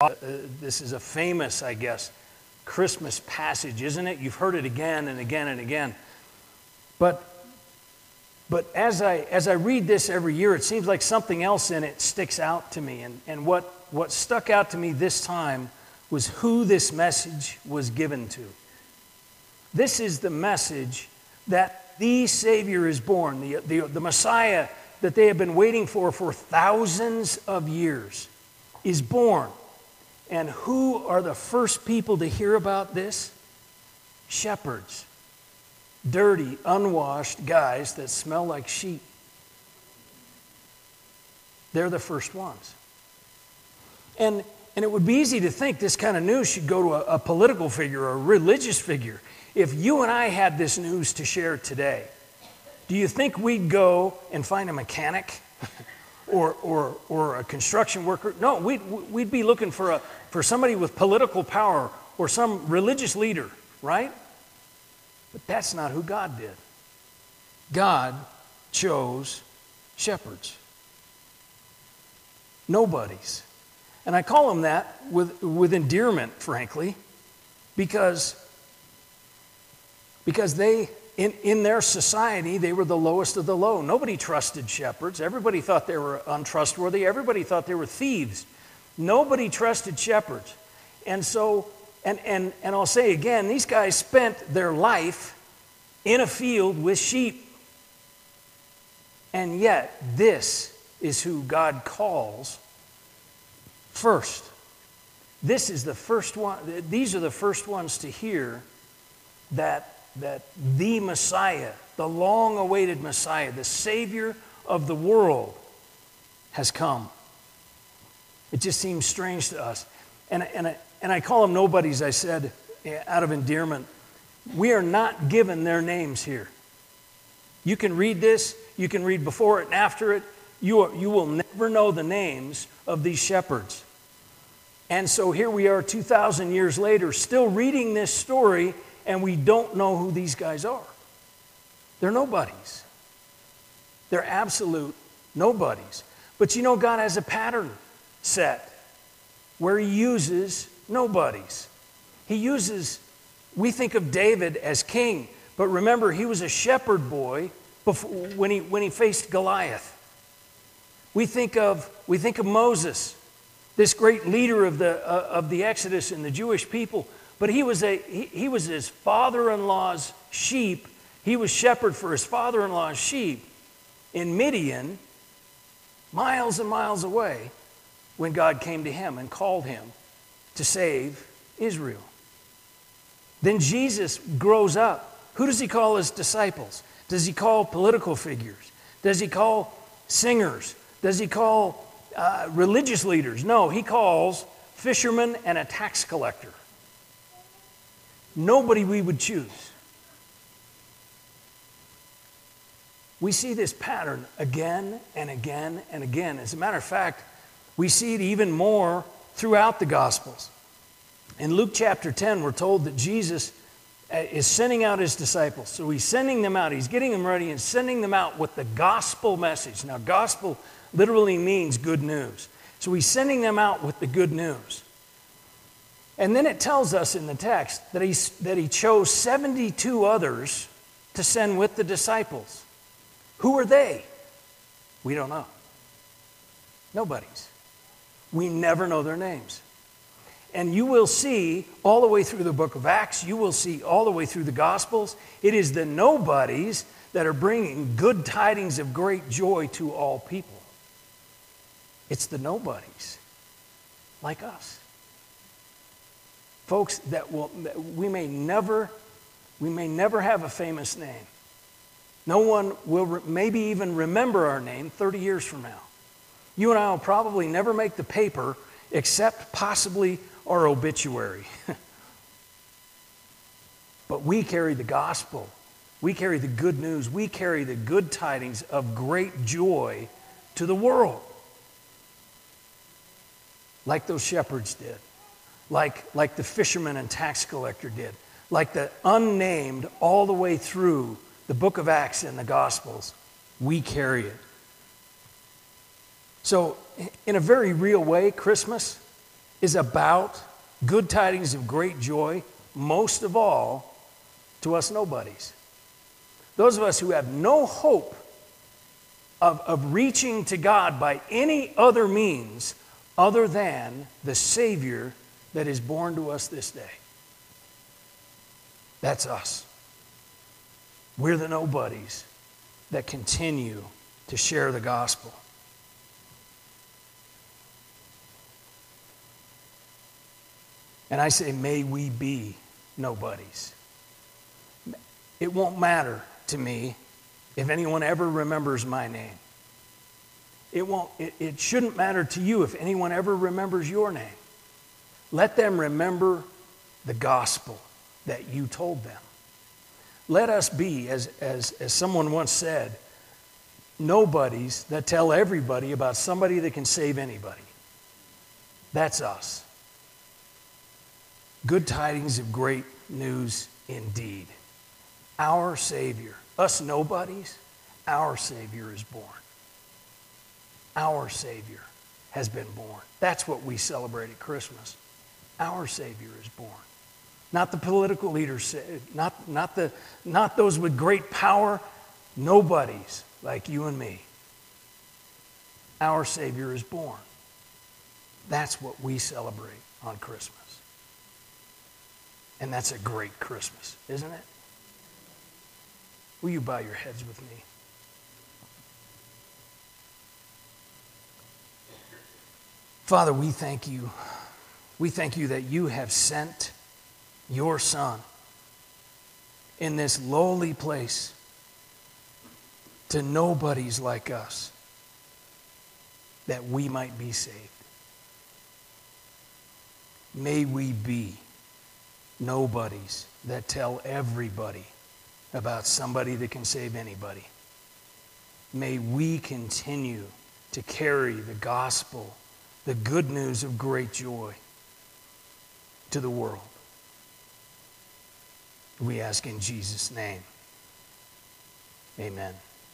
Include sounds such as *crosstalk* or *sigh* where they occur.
uh, this is a famous, I guess, Christmas passage, isn't it? You've heard it again and again and again. But, but as, I, as I read this every year, it seems like something else in it sticks out to me. And, and what, what stuck out to me this time was who this message was given to. This is the message that the Savior is born, the, the, the Messiah that they have been waiting for for thousands of years is born. And who are the first people to hear about this? Shepherds. Dirty, unwashed guys that smell like sheep. They're the first ones. And, and it would be easy to think this kind of news should go to a, a political figure or a religious figure. If you and I had this news to share today, do you think we'd go and find a mechanic *laughs* or, or, or a construction worker? No, we'd, we'd be looking for, a, for somebody with political power or some religious leader, right? But that's not who God did. God chose shepherds. Nobodies. And I call them that with, with endearment, frankly, because because they, in, in their society, they were the lowest of the low. Nobody trusted shepherds. Everybody thought they were untrustworthy. Everybody thought they were thieves. Nobody trusted shepherds. And so, and, and, and I'll say again, these guys spent their life in a field with sheep. And yet, this is who God calls first. This is the first one, these are the first ones to hear that that the Messiah, the long awaited Messiah, the Savior of the world, has come. It just seems strange to us. And, and, I, and I call them nobodies, I said, eh, out of endearment. We are not given their names here. You can read this, you can read before it and after it. You, are, you will never know the names of these shepherds. And so here we are 2,000 years later, still reading this story and we don't know who these guys are. They're nobodies. They're absolute nobodies. But you know, God has a pattern set where He uses nobodies. He uses, we think of David as king, but remember, he was a shepherd boy before, when, he, when he faced Goliath. We think of, we think of Moses, this great leader of the, uh, of the Exodus and the Jewish people but he was, a, he, he was his father in law's sheep. He was shepherd for his father in law's sheep in Midian, miles and miles away, when God came to him and called him to save Israel. Then Jesus grows up. Who does he call his disciples? Does he call political figures? Does he call singers? Does he call uh, religious leaders? No, he calls fishermen and a tax collector nobody we would choose. We see this pattern again and again and again. As a matter of fact, we see it even more throughout the Gospels. In Luke chapter 10, we're told that Jesus uh, is sending out his disciples. So he's sending them out, he's getting them ready and sending them out with the gospel message. Now, gospel literally means good news. So he's sending them out with the good news. And then it tells us in the text that, he that he chose 72 others to send with the disciples. Who are they? We don't know. Nobody's. We never know their names. And you will see all the way through the book of Acts, you will see all the way through the Gospels, it is the nobodies that are bringing good tidings of great joy to all people. It's the nobodies, like us. Folks, that will, we may never, we may never have a famous name. No one will re- maybe even remember our name 30 years from now. You and I will probably never make the paper except possibly our obituary. *laughs* but we carry the gospel. We carry the good news. We carry the good tidings of great joy to the world. Like those shepherds did like, like the fisherman and tax collector did, like the unnamed all the way through the book of Acts and the Gospels. We carry it. So, in a very real way, Christmas is about good tidings of great joy, most of all to us nobodies. Those of us who have no hope of, of reaching to God by any other means other than the Savior that is born to us this day. That's us. We're the nobodies that continue to share the gospel. And I say, may we be nobodies. It won't matter to me if anyone ever remembers my name. It, won't, it, it shouldn't matter to you if anyone ever remembers your name. Let them remember the gospel that you told them. Let us be, as, as, as someone once said, nobodies that tell everybody about somebody that can save anybody. That's us. Good tidings of great news indeed. Our Savior, us nobodies, our Savior is born. Our Savior has been born. That's what we celebrate at Christmas. Our Savior is born. Not the political leaders, not, not, the, not those with great power, nobodies like you and me. Our Savior is born. That's what we celebrate on Christmas. And that's a great Christmas, isn't it? Will you bow your heads with me? Father, we thank you. We thank you that you have sent your Son in this lowly place to nobodies like us that we might be saved. May we be nobodies that tell everybody about somebody that can save anybody. May we continue to carry the gospel, the good news of great joy to the world. We ask in Jesus' name. Amen.